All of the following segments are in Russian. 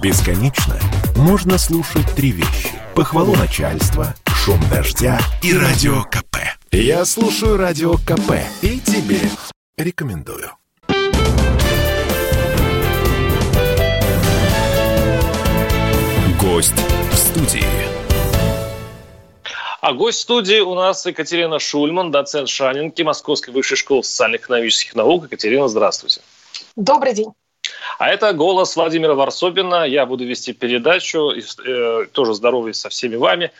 Бесконечно можно слушать три вещи. Похвалу начальства, шум дождя и радио КП. Я слушаю радио КП и тебе рекомендую. Гость в студии. А гость студии у нас Екатерина Шульман, доцент Шанинки Московской высшей школы социально-экономических наук. Екатерина, здравствуйте. Добрый день. А это голос Владимира Варсобина. Я буду вести передачу, э, тоже здоровый со всеми вами.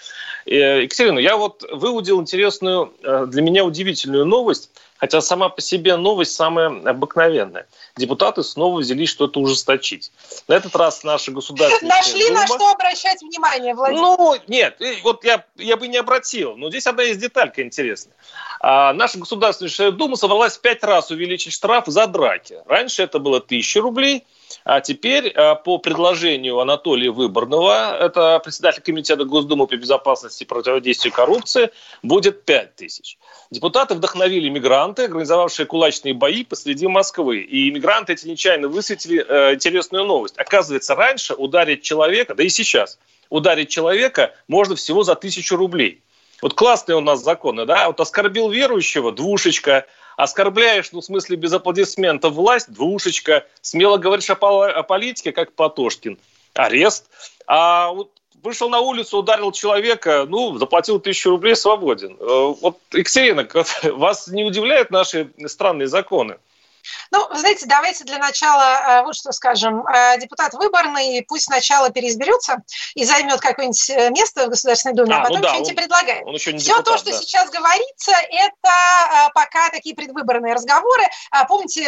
Э, Екатерина, я вот выудил интересную, э, для меня удивительную новость, хотя сама по себе новость самая обыкновенная. Депутаты снова взялись что-то ужесточить. На этот раз наши государственные Нашли Дума... на что обращать внимание, Владимир? Ну, нет, вот я, я бы не обратил, но здесь одна есть деталька интересная. А наша Государственная Дума собралась пять раз увеличить штраф за драки. Раньше это было тысяча рублей, а теперь а, по предложению Анатолия Выборного, это председатель Комитета Госдумы по безопасности и противодействию коррупции, будет пять тысяч. Депутаты вдохновили мигранты, организовавшие кулачные бои посреди Москвы. И мигранты эти нечаянно высветили э, интересную новость. Оказывается, раньше ударить человека, да и сейчас, ударить человека можно всего за тысячу рублей. Вот классные у нас законы, да? Вот оскорбил верующего – двушечка, оскорбляешь, ну, в смысле, без аплодисментов власть – двушечка, смело говоришь о, о политике, как Платошкин – арест. А вот вышел на улицу, ударил человека, ну, заплатил тысячу рублей, свободен. Э, вот, Екатерина, вас не удивляют наши странные законы? Ну, знаете, давайте для начала э, вот что скажем. Э, депутат выборный, пусть сначала переизберется и займет какое-нибудь э, место в Государственной Думе, а, а потом ну да, что-нибудь предлагает. Он еще не Все депутат, то, что да. сейчас говорится, это пока такие предвыборные разговоры. А помните,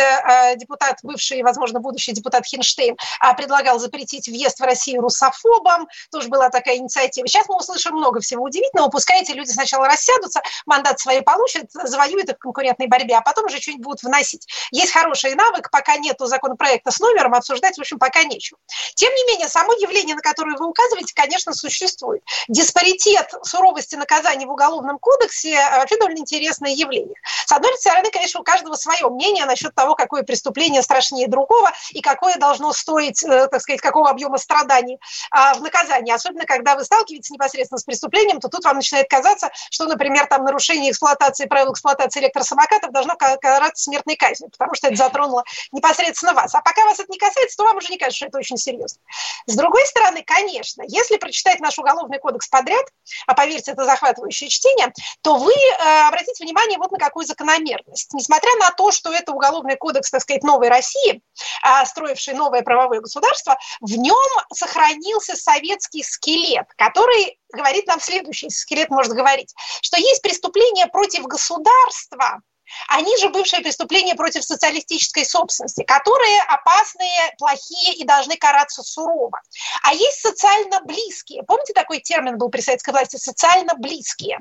депутат, бывший, возможно, будущий депутат Хинштейн предлагал запретить въезд в Россию русофобам. Тоже была такая инициатива. Сейчас мы услышим много всего удивительного. Пускай эти люди сначала рассядутся, мандат свои получат, завоюют их в конкурентной борьбе, а потом уже что-нибудь будут вносить. Есть есть хороший навык, пока нету законопроекта с номером, обсуждать, в общем, пока нечего. Тем не менее, само явление, на которое вы указываете, конечно, существует. Диспаритет суровости наказаний в Уголовном кодексе – вообще довольно интересное явление. С одной стороны, конечно, у каждого свое мнение насчет того, какое преступление страшнее другого и какое должно стоить, э, так сказать, какого объема страданий а, в наказании. Особенно, когда вы сталкиваетесь непосредственно с преступлением, то тут вам начинает казаться, что, например, там нарушение эксплуатации, правил эксплуатации электросамокатов должно караться смертной казнью, потому что что это затронуло непосредственно вас. А пока вас это не касается, то вам уже не кажется, что это очень серьезно. С другой стороны, конечно, если прочитать наш уголовный кодекс подряд, а поверьте, это захватывающее чтение, то вы э, обратите внимание вот на какую закономерность. Несмотря на то, что это уголовный кодекс, так сказать, новой России, э, строивший новое правовое государство, в нем сохранился советский скелет, который говорит нам следующее, скелет может говорить, что есть преступления против государства, они же бывшие преступления против социалистической собственности, которые опасные, плохие и должны караться сурово. А есть социально близкие. Помните, такой термин был при советской власти? Социально близкие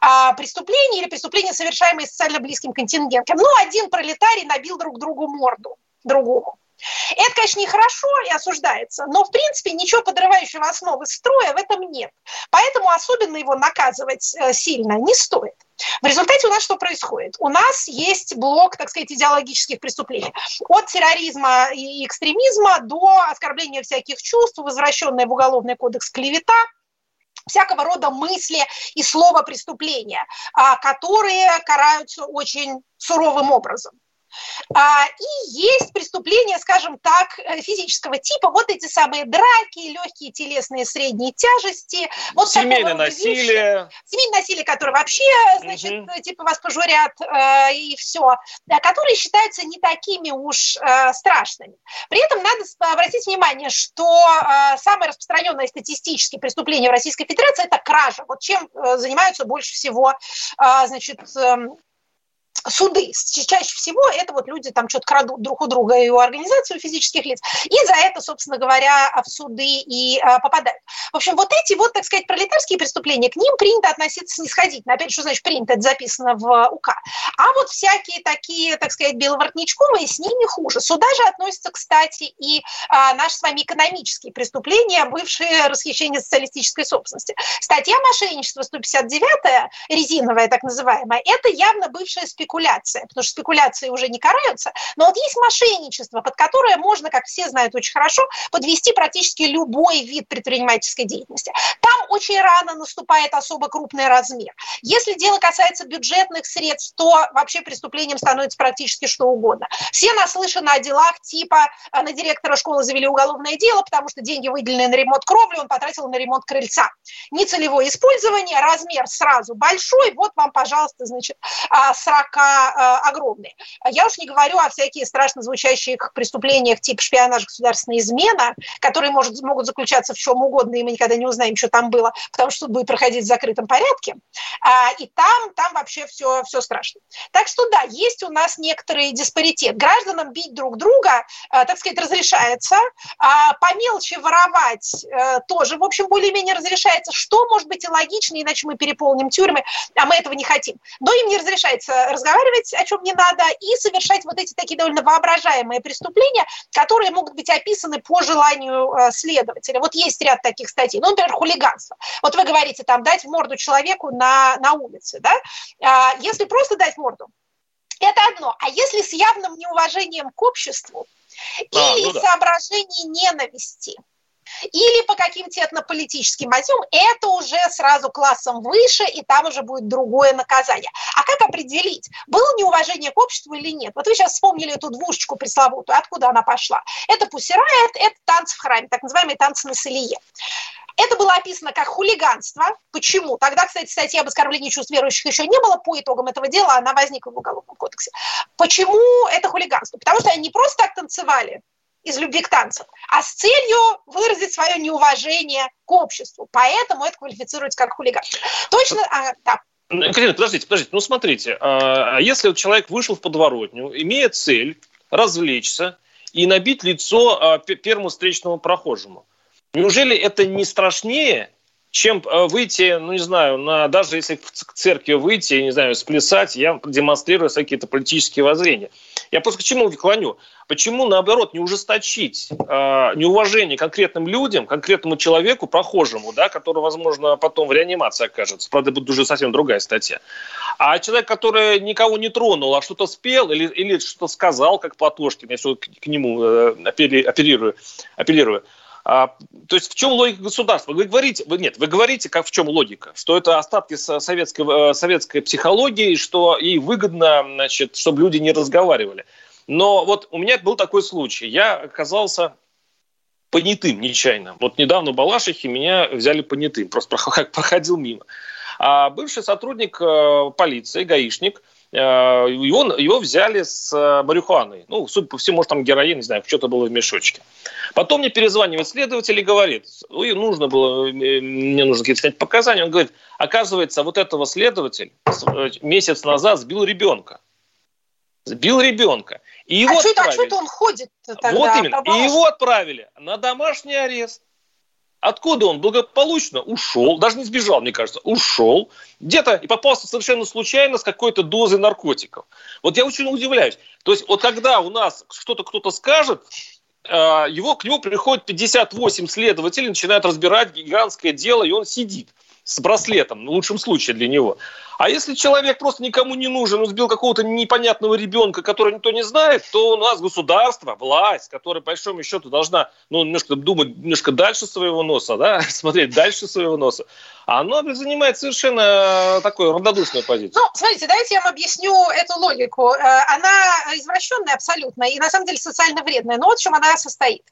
а, преступления или преступления, совершаемые социально близким контингентом. Ну, один пролетарий набил друг другу морду другому. Это, конечно, нехорошо и осуждается, но, в принципе, ничего подрывающего основы строя в этом нет. Поэтому особенно его наказывать э, сильно не стоит. В результате у нас что происходит? У нас есть блок, так сказать, идеологических преступлений. От терроризма и экстремизма до оскорбления всяких чувств, возвращенная в Уголовный кодекс клевета, всякого рода мысли и слова преступления, а, которые караются очень суровым образом. А, и есть преступления, скажем так, э, физического типа, вот эти самые драки, легкие телесные средние тяжести. Вот Семейное насилие. Вещи. Семейное насилие, которое вообще, значит, угу. типа вас пожурят э, и все, да, которые считаются не такими уж страшными. При этом надо обратить внимание, что самое распространенное статистически преступление в Российской Федерации – это кража. Вот чем занимаются больше всего, значит, э, суды. Чаще всего это вот люди там что-то крадут друг у друга и у организации, у физических лиц, и за это, собственно говоря, в суды и а, попадают. В общем, вот эти вот, так сказать, пролетарские преступления, к ним принято относиться снисходительно. Опять, что значит принято? Это записано в УК. А вот всякие такие, так сказать, беловоротничковые, с ними хуже. Сюда же относятся, кстати, и а, наши с вами экономические преступления, бывшие расхищение социалистической собственности. Статья мошенничества 159, резиновая так называемая, это явно бывшая спекуляция спекуляция, потому что спекуляции уже не караются, но вот есть мошенничество, под которое можно, как все знают очень хорошо, подвести практически любой вид предпринимательской деятельности. Там очень рано наступает особо крупный размер. Если дело касается бюджетных средств, то вообще преступлением становится практически что угодно. Все наслышаны о делах типа а, на директора школы завели уголовное дело, потому что деньги выделены на ремонт кровли, он потратил на ремонт крыльца. Нецелевое использование, размер сразу большой, вот вам, пожалуйста, значит, а, 40 пока э, огромные. Я уж не говорю о всяких страшно звучащих преступлениях типа шпионаж, государственная измена, которые может, могут заключаться в чем угодно, и мы никогда не узнаем, что там было, потому что суд будет проходить в закрытом порядке. А, и там, там вообще все, все страшно. Так что да, есть у нас некоторый диспаритет. Гражданам бить друг друга, э, так сказать, разрешается. А По мелочи воровать э, тоже, в общем, более-менее разрешается. Что может быть и логично, иначе мы переполним тюрьмы, а мы этого не хотим. Но им не разрешается разговаривать о чем не надо, и совершать вот эти такие довольно воображаемые преступления, которые могут быть описаны по желанию э, следователя. Вот есть ряд таких статей. Ну, например, хулиганство. Вот вы говорите, там, дать морду человеку на, на улице, да? А, если просто дать морду, это одно. А если с явным неуважением к обществу а, или ну да. соображений ненависти, или по каким-то этнополитическим мотивам, это уже сразу классом выше, и там уже будет другое наказание. А как определить, было неуважение к обществу или нет? Вот вы сейчас вспомнили эту двушечку пресловутую, откуда она пошла? Это пусирает, это танцы в храме, так называемые танцы на селие. Это было описано как хулиганство. Почему? Тогда, кстати, статья об оскорблении чувств верующих еще не было. По итогам этого дела она возникла в Уголовном кодексе. Почему это хулиганство? Потому что они не просто так танцевали, из любви к танцам, а с целью выразить свое неуважение к обществу. Поэтому это квалифицируется как хулиганство. Точно, а, да. Екатерина, подождите, подождите. Ну, смотрите, а если человек вышел в подворотню, имея цель развлечься и набить лицо а, первому встречному прохожему, неужели это не страшнее, чем выйти, ну не знаю, на, даже если к церкви выйти, не знаю, сплясать, я демонстрирую какие-то политические воззрения. Я просто к чему клоню? Почему, наоборот, не ужесточить э, неуважение конкретным людям, конкретному человеку, прохожему, да, который, возможно, потом в реанимации окажется. Правда, будет уже совсем другая статья. А человек, который никого не тронул, а что-то спел или, или что-то сказал, как Платошкин, я все к, к нему э, апеллирую, апеллирую а, то есть в чем логика государства? Вы говорите, вы, нет, вы говорите, как в чем логика, что это остатки советской, э, советской психологии, что ей выгодно, значит, чтобы люди не разговаривали. Но вот у меня был такой случай. Я оказался понятым нечаянно. Вот недавно в Балашихе меня взяли понятым, просто проходил мимо. А бывший сотрудник э, полиции, гаишник, э, его, его взяли с э, марихуаной. Ну, судя по всему, может, там героин, не знаю, что-то было в мешочке. Потом мне перезванивает следователь и говорит, ой, нужно было, мне нужно какие-то снять показания. Он говорит, оказывается, вот этого следователь месяц назад сбил ребенка. Сбил ребенка. И его а что а это он ходит тогда? Вот именно. И его отправили на домашний арест. Откуда он благополучно ушел, даже не сбежал, мне кажется, ушел, где-то и попался совершенно случайно с какой-то дозой наркотиков. Вот я очень удивляюсь. То есть вот когда у нас что-то кто-то скажет, э, его, к нему приходит 58 следователей, начинают разбирать гигантское дело, и он сидит с браслетом, в лучшем случае для него. А если человек просто никому не нужен, он сбил какого-то непонятного ребенка, который никто не знает, то у нас государство, власть, которая, по большому счету, должна ну, немножко думать немножко дальше своего носа, да, смотреть дальше своего носа, оно занимает совершенно такую равнодушную позицию. Ну, смотрите, давайте я вам объясню эту логику. Э, она извращенная абсолютно и, на самом деле, социально вредная. Но вот в чем она состоит.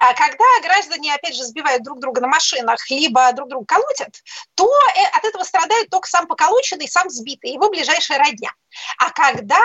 А когда граждане, опять же, сбивают друг друга на машинах, либо друг друга колотят, то э, от этого страдает только сам поколоченный, сам сбитый, его ближайшая родня. А когда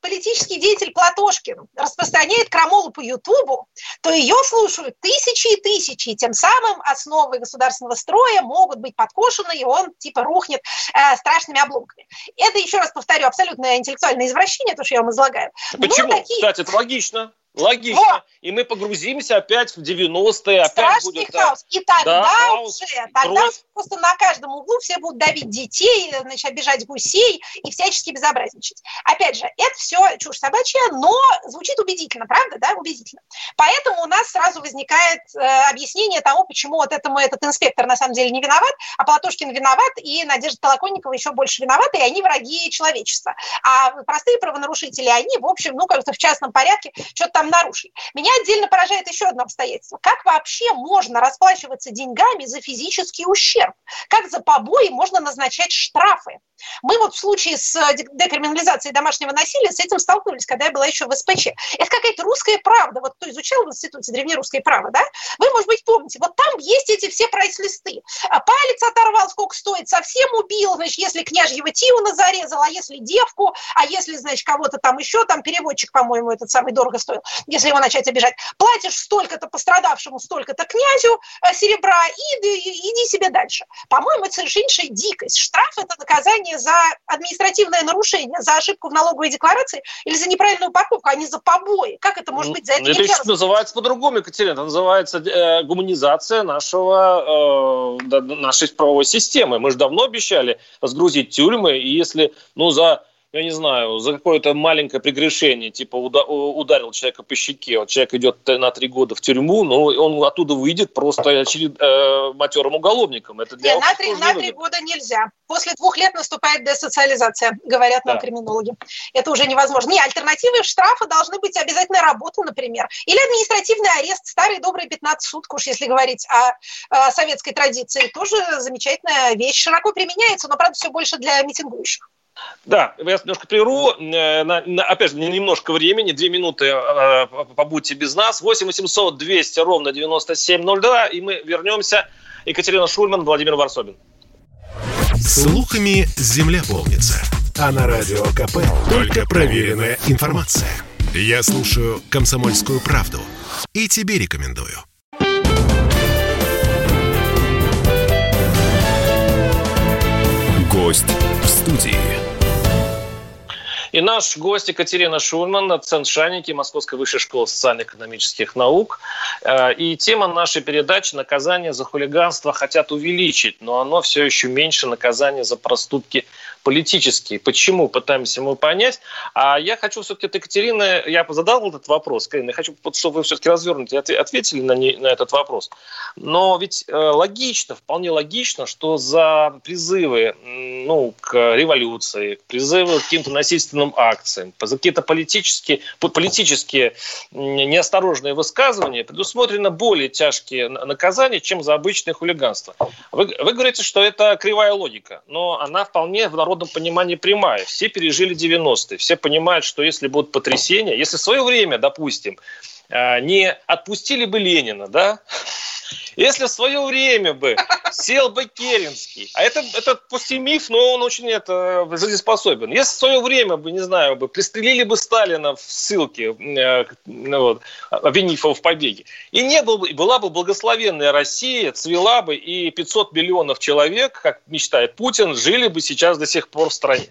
политический деятель Платошкин распространяет крамолу по Ютубу, то ее слушают тысячи и тысячи, и тем самым основы государственного строя могут быть подкошены, и он типа рухнет э, страшными обломками. Это, еще раз повторю, абсолютное интеллектуальное извращение, то, что я вам излагаю. Почему? такие... Кстати, это логично. Логично. Вот. И мы погрузимся опять в 90-е. Опять будет, хаос. И тогда да, уже, тогда кровь. просто на каждом углу все будут давить детей, значит, обижать гусей и всячески безобразничать. Опять же, это все чушь собачья, но звучит убедительно, правда, да, убедительно. Поэтому у нас сразу возникает э, объяснение того, почему вот этому этот инспектор на самом деле не виноват, а Платошкин виноват, и Надежда Толоконникова еще больше виновата, и они враги человечества. А простые правонарушители, они, в общем, ну, как-то в частном порядке что-то там нарушили. Меня отдельно поражает еще одно обстоятельство. Как вообще можно расплачиваться деньгами за физический ущерб? Как за побои можно назначать штрафы? Мы вот в случае с э, декриминализацией домашнего насилия с этим столкнулись, когда я была еще в СПЧ. Это какая-то русская правда. Вот кто изучал в институте древнерусское право, да? Вы, может быть, помните, вот там есть эти все прайс-листы. А палец оторвал, сколько стоит, совсем убил, значит, если княжьего Тиуна зарезал, а если девку, а если, значит, кого-то там еще, там переводчик, по-моему, этот самый дорого стоил, если его начать обижать. Платишь столько-то пострадавшему, столько-то князю э, серебра и, и иди себе дальше. По-моему, это совершеннейшая дикость. Штраф – это наказание за административное нарушение, за ошибку в налоговой декларации или за неправильную парковку, а не за побои. Как это может быть? За это, это еще называется по-другому, Екатерина. Это называется э, гуманизация нашего, э, нашей правовой системы. Мы же давно обещали разгрузить тюрьмы, и если ну, за я не знаю, за какое-то маленькое прегрешение, типа ударил человека по щеке, вот человек идет на три года в тюрьму, но он оттуда выйдет просто очеред... э, матерым уголовником. Это для Нет, на три, на три года нельзя. После двух лет наступает десоциализация, говорят нам да. криминологи. Это уже невозможно. Не, альтернативы штрафа должны быть обязательно работа, например. Или административный арест, старый добрый 15 суток, уж если говорить о, о советской традиции. Тоже замечательная вещь. Широко применяется, но, правда, все больше для митингующих. Да, я немножко прерву. Э, на, на, опять же, немножко времени, две минуты э, побудьте без нас. 8 800 200 ровно 9702, и мы вернемся. Екатерина Шульман, Владимир Варсобин. Слухами земля полнится. А на радио КП только проверенная информация. Я слушаю «Комсомольскую правду» и тебе рекомендую. Гость в студии. И наш гость Екатерина Шульман, доцент Шаники Московской высшей школы социально-экономических наук. Э, и тема нашей передачи «Наказание за хулиганство хотят увеличить, но оно все еще меньше наказания за проступки политические. Почему? Пытаемся мы понять. А я хочу все-таки от Екатерины, я задал этот вопрос, Карина, я хочу, чтобы вы все-таки развернуте ответили на, не, на этот вопрос. Но ведь э, логично, вполне логично, что за призывы ну, к революции, призывы к каким-то насильственным акциям, за какие-то политические, политические неосторожные высказывания предусмотрено более тяжкие наказания, чем за обычное хулиганство. Вы, вы говорите, что это кривая логика, но она вполне в народном понимании прямая. Все пережили 90-е, все понимают, что если будут потрясения, если в свое время, допустим, э, не отпустили бы Ленина, да, если в свое время бы сел бы Керенский, а это, это пусть и миф, но он очень это, жизнеспособен. Если в свое время бы, не знаю, бы пристрелили бы Сталина в ссылке, э, вот, обвинив его в побеге, и не был, была бы благословенная Россия, цвела бы, и 500 миллионов человек, как мечтает Путин, жили бы сейчас до сих пор в стране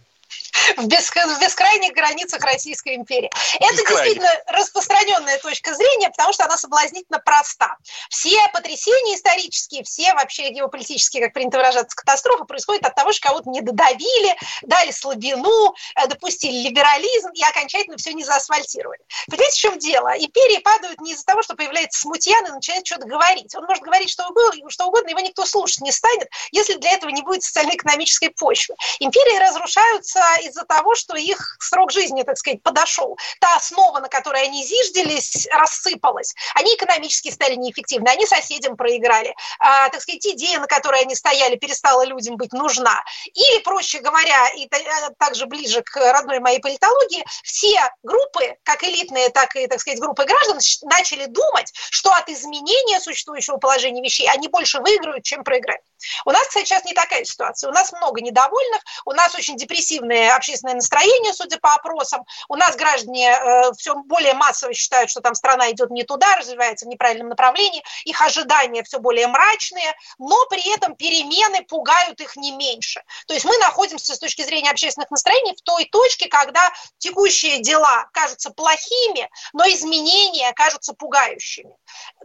в, бес, в бескрайних границах Российской империи. Это действительно распространенная точка зрения, потому что она соблазнительно проста. Все потрясения исторические, все вообще геополитические, как принято выражаться, катастрофы происходят от того, что кого-то не додавили, дали слабину, э, допустили либерализм и окончательно все не заасфальтировали. Понимаете, в чем дело? Империи падают не из-за того, что появляется смутьян и начинает что-то говорить. Он может говорить что угодно, что угодно, его никто слушать не станет, если для этого не будет социально-экономической почвы. Империи разрушаются из-за того, что их срок жизни, так сказать, подошел. Та основа, на которой они зиждились, рассыпалась. Они экономически стали неэффективны, они соседям проиграли. А, так сказать, идея, на которой они стояли, перестала людям быть нужна. Или, проще говоря, и э, также ближе к родной моей политологии, все группы, как элитные, так и, так сказать, группы граждан, начали думать, что от изменения существующего положения вещей они больше выиграют, чем проиграют. У нас, сейчас не такая ситуация. У нас много недовольных, у нас очень депрессивные общественное настроение, судя по опросам. У нас граждане э, все более массово считают, что там страна идет не туда, развивается в неправильном направлении, их ожидания все более мрачные, но при этом перемены пугают их не меньше. То есть мы находимся с точки зрения общественных настроений в той точке, когда текущие дела кажутся плохими, но изменения кажутся пугающими.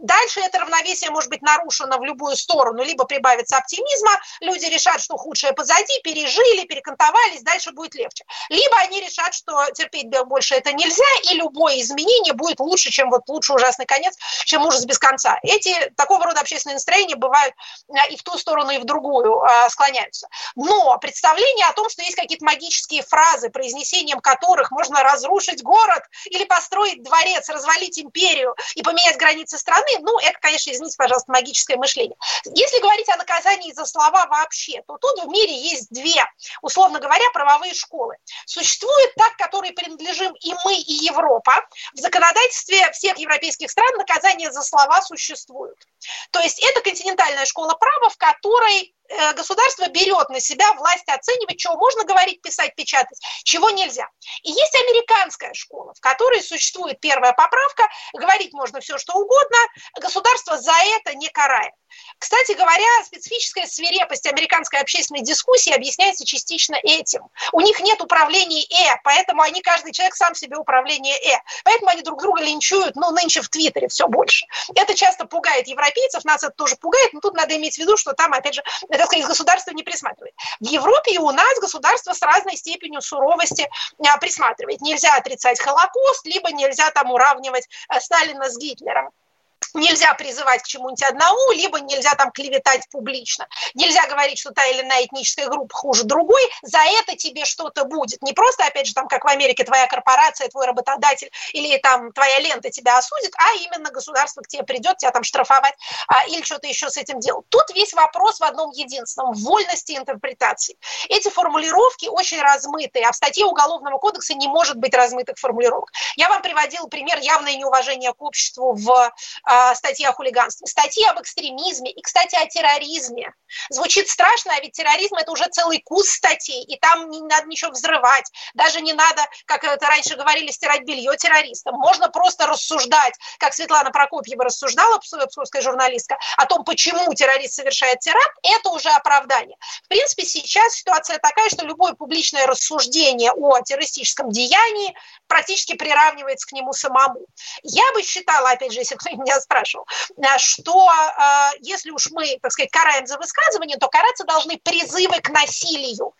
Дальше это равновесие может быть нарушено в любую сторону, либо прибавится оптимизма, люди решат, что худшее позади, пережили, перекантовались, дальше будет легче. Либо они решат, что терпеть больше это нельзя, и любое изменение будет лучше, чем вот лучше ужасный конец, чем ужас без конца. Эти такого рода общественные настроения бывают э, и в ту сторону, и в другую э, склоняются. Но представление о том, что есть какие-то магические фразы, произнесением которых можно разрушить город или построить дворец, развалить империю и поменять границы страны, ну, это, конечно, извините, пожалуйста, магическое мышление. Если говорить о наказании за слова вообще, то тут в мире есть две, условно говоря, правовые школы. Существует так, которой принадлежим и мы, и Европа. В законодательстве всех европейских стран наказания за слова существуют. То есть это континентальная школа права, в которой государство берет на себя власть оценивать, чего можно говорить, писать, печатать, чего нельзя. И есть американская школа, в которой существует первая поправка, говорить можно все, что угодно, государство за это не карает. Кстати говоря, специфическая свирепость американской общественной дискуссии объясняется частично этим. У них нет управления «э», поэтому они, каждый человек сам себе управление «э». Поэтому они друг друга линчуют, ну, нынче в Твиттере все больше. Это часто пугает европейцев, нас это тоже пугает, но тут надо иметь в виду, что там, опять же, так сказать, государство не присматривает. В Европе и у нас государство с разной степенью суровости а, присматривает. Нельзя отрицать Холокост, либо нельзя там уравнивать э, Сталина с Гитлером нельзя призывать к чему-нибудь одному, либо нельзя там клеветать публично. Нельзя говорить, что та или иная этническая группа хуже другой, за это тебе что-то будет. Не просто, опять же, там, как в Америке, твоя корпорация, твой работодатель или там твоя лента тебя осудит, а именно государство к тебе придет, тебя там штрафовать а, или что-то еще с этим делать. Тут весь вопрос в одном единственном – вольности интерпретации. Эти формулировки очень размытые, а в статье Уголовного кодекса не может быть размытых формулировок. Я вам приводил пример явное неуважение к обществу в а, статьи о хулиганстве, статьи об экстремизме и, кстати, о терроризме. Звучит страшно, а ведь терроризм – это уже целый кус статей, и там не надо ничего взрывать, даже не надо, как это раньше говорили, стирать белье террористам. Можно просто рассуждать, как Светлана Прокопьева рассуждала, псковская журналистка, о том, почему террорист совершает теракт, это уже оправдание. В принципе, сейчас ситуация такая, что любое публичное рассуждение о террористическом деянии практически приравнивается к нему самому. Я бы считала, опять же, если кто меня спрашивал, э, что э, если уж мы, так сказать, караем за высказывание, то караться должны призывы к насилию,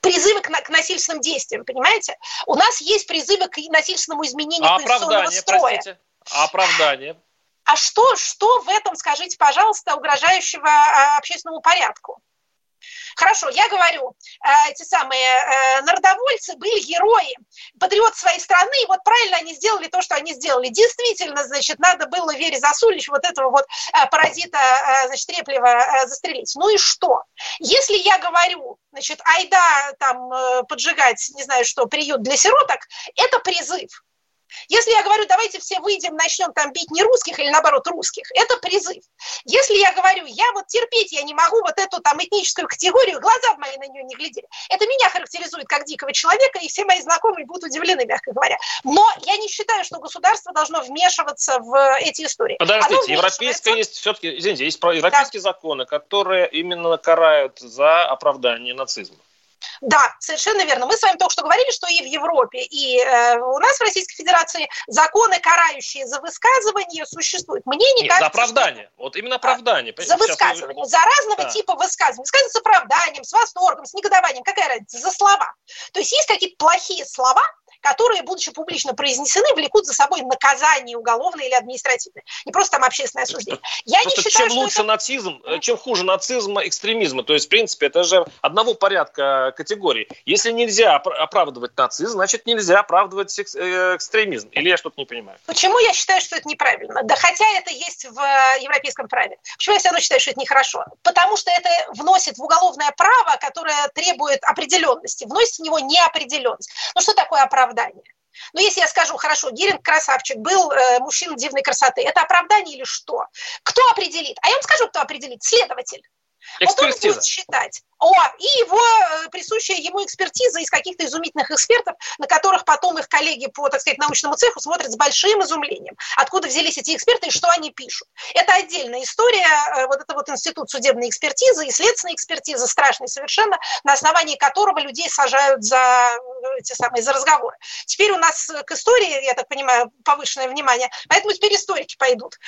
призывы к, к насильственным действиям, понимаете? У нас есть призывы к насильственному изменению а конституционного строя. Простите. А оправдание? А что, что в этом, скажите, пожалуйста, угрожающего э, общественному порядку? Хорошо, я говорю, э, эти самые э, народовольцы были герои, патриот своей страны, и вот правильно они сделали то, что они сделали. Действительно, значит, надо было Вере Засулич вот этого вот э, паразита, значит, Треплева застрелить. Ну и что? Если я говорю, значит, айда там поджигать, не знаю что, приют для сироток, это призыв. Если я говорю, давайте все выйдем, начнем там бить не русских или наоборот русских, это призыв. Если я говорю, я вот терпеть, я не могу вот эту там этническую категорию, глаза мои на нее не глядели, это меня характеризует как дикого человека, и все мои знакомые будут удивлены, мягко говоря. Но я не считаю, что государство должно вмешиваться в эти истории. Подождите, европейское есть все-таки, извините, есть европейские да. законы, которые именно карают за оправдание нацизма. Да, совершенно верно. Мы с вами только что говорили, что и в Европе, и э, у нас в Российской Федерации законы, карающие за высказывание, существуют. Мне не Нет, кажется, за оправдание. Что... Вот именно оправдание. За высказывание, за разного да. типа высказывания. Высказывание с оправданием, с восторгом, с негодованием. Какая разница? За слова. То есть есть какие-то плохие слова, которые, будучи публично произнесены, влекут за собой наказание уголовное или административное. Не просто там общественное осуждение. Я просто не считаю, чем лучше это... нацизм, э, чем хуже нацизма, экстремизма. То есть, в принципе, это же одного порядка категории. Если нельзя оправдывать нацизм, значит, нельзя оправдывать э, экстремизм. Или я что-то не понимаю? Почему я считаю, что это неправильно? Да хотя это есть в э, европейском праве. Почему я все равно считаю, что это нехорошо? Потому что это вносит в уголовное право, которое требует определенности, вносит в него неопределенность. Ну что такое оправдание? Оправдание. Но если я скажу, хорошо, Геринг красавчик, был э, мужчина дивной красоты, это оправдание или что? Кто определит? А я вам скажу, кто определит. Следователь. Вот он будет считать, О, и его э, присущая ему экспертиза из каких-то изумительных экспертов, на которых потом их коллеги по, так сказать, научному цеху смотрят с большим изумлением. Откуда взялись эти эксперты и что они пишут. Это отдельная история, э, вот это вот институт судебной экспертизы и следственной экспертизы, страшный совершенно, на основании которого людей сажают за э, эти самые, за разговоры. Теперь у нас к истории, я так понимаю, повышенное внимание, поэтому теперь историки пойдут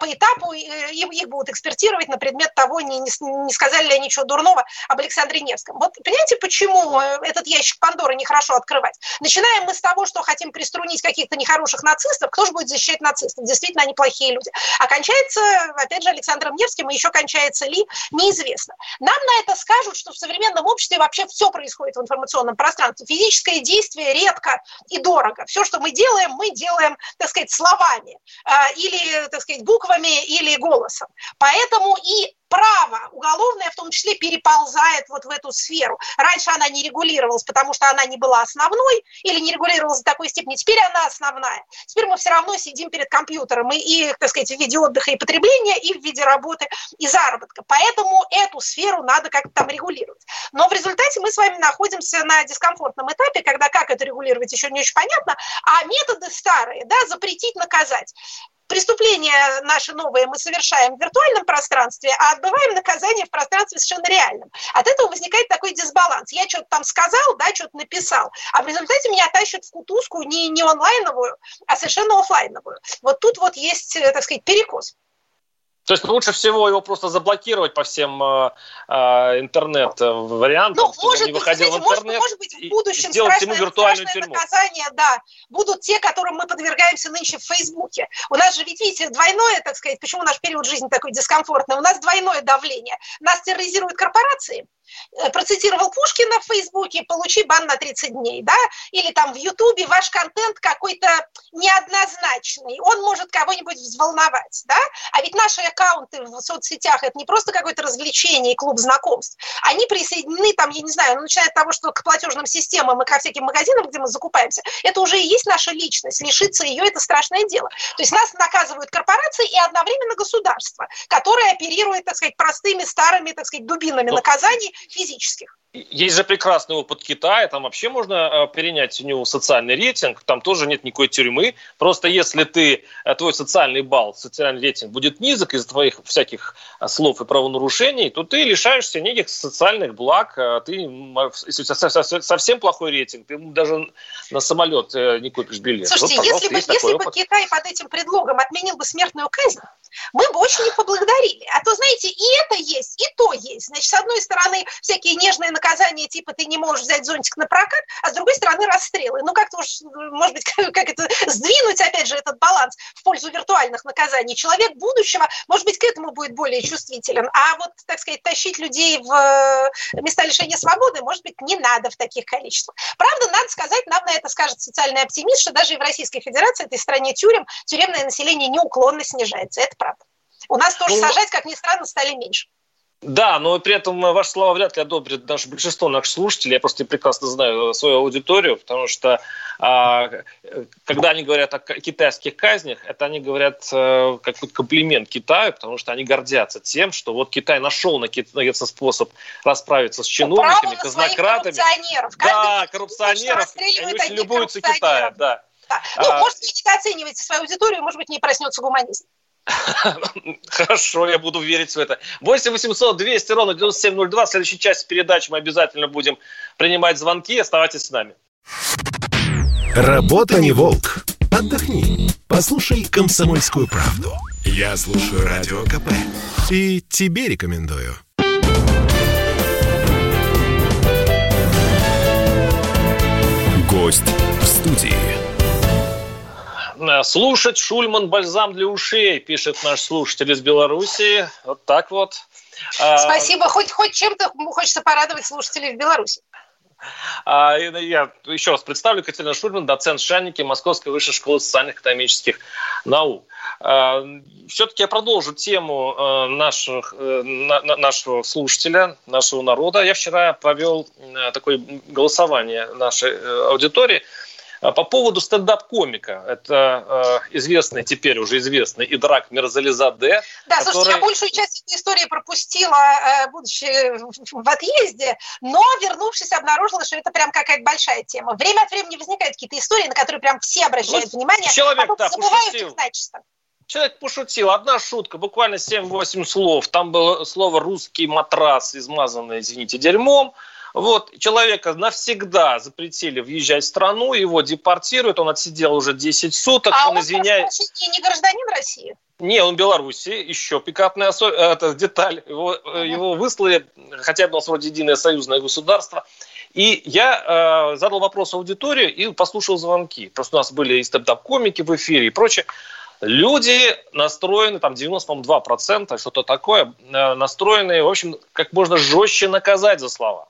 по этапу, и их будут экспертировать на предмет того, не, не, не сказали ли они ничего дурного об Александре Невском. Вот понимаете, почему э, этот ящик Пандоры нехорошо открывать? Начинаем мы с того, что хотим приструнить каких-то нехороших нацистов. Кто же будет защищать нацистов? Действительно, они плохие люди. А кончается, опять же, Александром Невским, и еще кончается ли, неизвестно. Нам на это скажут, что в современном обществе вообще все происходит в информационном пространстве. Физическое действие редко и дорого. Все, что мы делаем, мы делаем, так сказать, словами а, или, так сказать, буквами или голосом. Поэтому и право уголовное в том числе переползает вот в эту сферу. Раньше она не регулировалась, потому что она не была основной или не регулировалась до такой степени. Теперь она основная. Теперь мы все равно сидим перед компьютером и, и так сказать, в виде отдыха и потребления, и в виде работы и заработка. Поэтому эту сферу надо как-то там регулировать. Но в результате мы с вами находимся на дискомфортном этапе, когда как это регулировать еще не очень понятно, а методы старые, да, запретить, наказать преступления наши новые мы совершаем в виртуальном пространстве, а отбываем наказание в пространстве совершенно реальном. От этого возникает такой дисбаланс. Я что-то там сказал, да, что-то написал, а в результате меня тащат в кутузку не, не онлайновую, а совершенно офлайновую. Вот тут вот есть, э, так сказать, перекос. То есть лучше всего его просто заблокировать по всем э, э, интернет-вариантам, ну, может не выходил быть, в интернет. Может, может быть, в будущем сделать ему виртуальную тюрьму. наказание, да, будут те, которым мы подвергаемся нынче в Фейсбуке. У нас же, ведь видите, двойное, так сказать, почему наш период жизни такой дискомфортный, у нас двойное давление. Нас терроризируют корпорации, процитировал Пушкина в Фейсбуке, получи бан на 30 дней, да, или там в Ютубе ваш контент какой-то неоднозначный, он может кого-нибудь взволновать, да, а ведь наши аккаунты в соцсетях это не просто какое-то развлечение и клуб знакомств, они присоединены там, я не знаю, ну, начиная от того, что к платежным системам и ко всяким магазинам, где мы закупаемся, это уже и есть наша личность, лишиться ее это страшное дело. То есть нас наказывают корпорации и одновременно государство, которое оперирует, так сказать, простыми старыми, так сказать, дубинами наказаний, физических. Есть же прекрасный опыт Китая, там вообще можно э, перенять у него социальный рейтинг, там тоже нет никакой тюрьмы. Просто если ты, э, твой социальный балл, социальный рейтинг будет низок из-за твоих всяких э, слов и правонарушений, то ты лишаешься неких социальных благ. Ты, если у тебя совсем плохой рейтинг, ты даже на самолет не купишь билет. Слушайте, вот, если, бы, если бы Китай под этим предлогом отменил бы смертную казнь, мы бы очень не поблагодарили. А то, знаете, и это есть, и то есть. Значит, с одной стороны, всякие нежные наказания, типа ты не можешь взять зонтик на прокат, а с другой стороны расстрелы. Ну, как-то уж, может быть, как, как это, сдвинуть, опять же, этот баланс в пользу виртуальных наказаний. Человек будущего, может быть, к этому будет более чувствителен. А вот, так сказать, тащить людей в э, места лишения свободы, может быть, не надо в таких количествах. Правда, надо сказать, нам на это скажет социальный оптимист, что даже и в Российской Федерации, этой стране тюрем, тюремное население неуклонно снижается. Это правда. У нас тоже ну, сажать, как ни странно, стали меньше. Да, но при этом ваши слова вряд ли одобрят даже большинство наших слушателей. Я просто прекрасно знаю свою аудиторию, потому что а, когда они говорят о китайских казнях, это они говорят как комплимент Китаю, потому что они гордятся тем, что вот Китай нашел наконец способ расправиться с чиновниками, казнократами. Коррупционеров. Да, коррупционеров. Они очень любуются Китаем, да. Ну, а, может быть, оцениваете свою аудиторию, может быть, не проснется гуманизм. Хорошо, я буду верить в это. 8 800 200 ровно 9702. В следующей части передачи мы обязательно будем принимать звонки. Оставайтесь с нами. Работа не волк. Отдохни. Послушай комсомольскую правду. Я слушаю радио КП. И тебе рекомендую. Гость в студии. Э, слушать Шульман бальзам для ушей, пишет наш слушатель из Беларуси. Вот так вот. А, Спасибо. Хоть, хоть чем-то хочется порадовать слушателей в Беларуси. А, я еще раз представлю Катерина Шульман, доцент Шанники Московской высшей школы социальных экономических наук. А, Все-таки я продолжу тему э, наших, э, нашего слушателя, нашего народа. Я вчера провел такое голосование нашей аудитории – По поводу стендап-комика. Это э, известный, теперь уже известный Идрак Мирзализаде. Да, который... слушайте, я большую часть этой истории пропустила, э, будучи в отъезде, но, вернувшись, обнаружила, что это прям какая-то большая тема. Время от времени возникают какие-то истории, на которые прям все обращают вот внимание, человек, а да, забывают пошутил. их начисто. Человек пошутил. Одна шутка, буквально 7-8 слов. Там было слово «русский матрас», измазанное, извините, дерьмом. Вот, человека навсегда запретили въезжать в страну, его депортируют, он отсидел уже 10 суток, а он, он извиняется... не гражданин России? Не, он Беларуси, еще пикапная осо... это деталь. Его, uh-huh. его выслали, хотя бы у нас вроде единое союзное государство. И я э, задал вопрос аудитории и послушал звонки. Просто у нас были и стендап-комики в эфире и прочее. Люди настроены, там 92%, что-то такое, э, настроены, в общем, как можно жестче наказать за слова.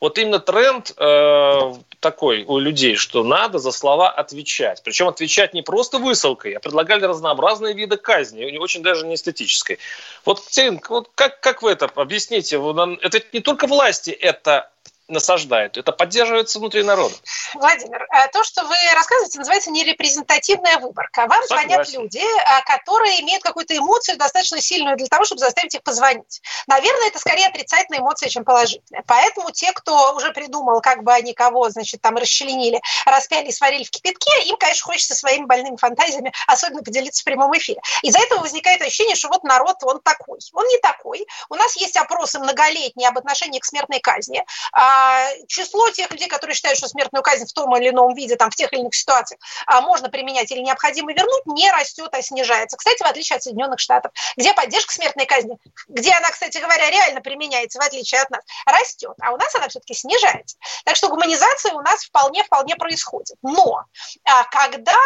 Вот именно тренд э, такой у людей, что надо за слова отвечать. Причем отвечать не просто высылкой, а предлагали разнообразные виды казни, очень даже не эстетической. Вот, Катерин, вот как, как вы это объясните? Это не только власти это насаждают. Это поддерживается внутри народа. Владимир, э, то, что вы рассказываете, называется нерепрезентативная выборка. Вам Согласен. звонят люди, э, которые имеют какую-то эмоцию достаточно сильную для того, чтобы заставить их позвонить. Наверное, это скорее отрицательная эмоция, чем положительная. Поэтому те, кто уже придумал, как бы они кого, значит, там расчленили, распяли и сварили в кипятке, им, конечно, хочется своими больными фантазиями особенно поделиться в прямом эфире. Из-за этого возникает ощущение, что вот народ, он такой. Он не такой. У нас есть опросы многолетние об отношении к смертной казни. А, а, число тех людей, которые считают, что смертную казнь в том или ином виде, там, в тех или иных ситуациях а, можно применять или необходимо вернуть, не растет, а снижается. Кстати, в отличие от Соединенных Штатов, где поддержка смертной казни, где она, кстати говоря, реально применяется, в отличие от нас, растет, а у нас она все-таки снижается. Так что гуманизация у нас вполне-вполне происходит. Но а, когда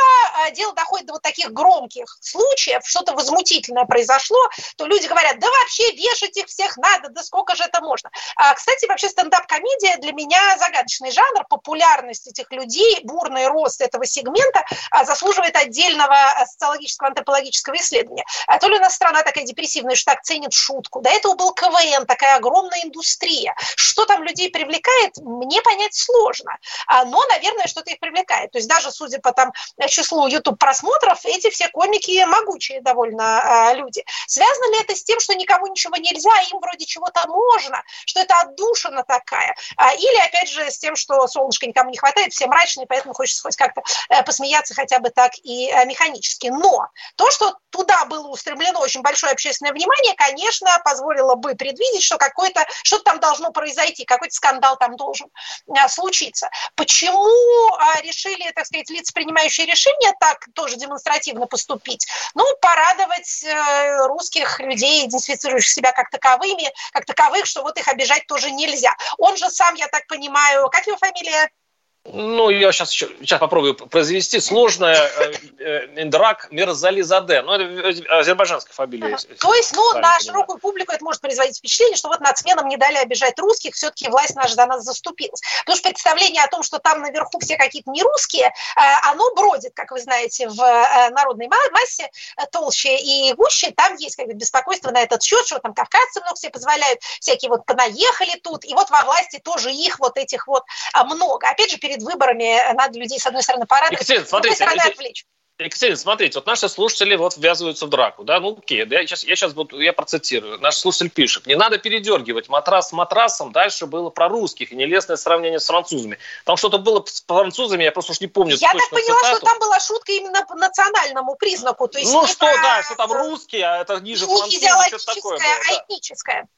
дело доходит до вот таких громких случаев, что-то возмутительное произошло, то люди говорят, да вообще вешать их всех надо, да сколько же это можно. Кстати, вообще стендап-комедия комедия для меня загадочный жанр, популярность этих людей, бурный рост этого сегмента а, заслуживает отдельного а, социологического антропологического исследования. А то ли у нас страна такая депрессивная, что так ценит шутку. До этого был КВН, такая огромная индустрия. Что там людей привлекает, мне понять сложно. Но, наверное, что-то их привлекает. То есть даже судя по там числу YouTube просмотров, эти все комики могучие довольно люди. Связано ли это с тем, что никому ничего нельзя, им вроде чего-то можно, что это отдушина такая? А, или, опять же, с тем, что солнышка никому не хватает, все мрачные, поэтому хочется хоть как-то э, посмеяться хотя бы так и э, механически. Но то, что туда было устремлено очень большое общественное внимание, конечно, позволило бы предвидеть, что какое-то, что-то там должно произойти, какой-то скандал там должен э, случиться. Почему решили, так сказать, лица, принимающие решения, так тоже демонстративно поступить? Ну, порадовать русских людей, идентифицирующих себя как таковыми, как таковых, что вот их обижать тоже нельзя. Он же сам, я так понимаю, как его фамилия? Ну, я сейчас, сейчас попробую произвести. Сложная э, э, Индрак Мирзализаде. Ну, это азербайджанская фамилия. Ага. То есть, ну, на широкую публику это может производить впечатление, что вот нацменам не дали обижать русских, все-таки власть наша за нас заступилась. Потому что представление о том, что там наверху все какие-то нерусские, э, оно бродит, как вы знаете, в народной массе толще и гуще. Там есть как бы беспокойство на этот счет, что там кавказцы много себе позволяют, всякие вот понаехали тут, и вот во власти тоже их вот этих вот много. Опять же, перед перед выборами надо людей, с одной стороны, порадовать, Екатерина, с другой стороны, отвлечь. Екатерина, смотрите, вот наши слушатели вот ввязываются в драку, да, ну окей, да, я сейчас, я сейчас буду, я процитирую, наш слушатель пишет, не надо передергивать матрас с матрасом, дальше было про русских и нелестное сравнение с французами. Там что-то было с французами, я просто уж не помню Я так поняла, цитату. что там была шутка именно по национальному признаку, то есть Ну что, про... да, что там русские, а это ниже французов, что такое было. Да. а этническое.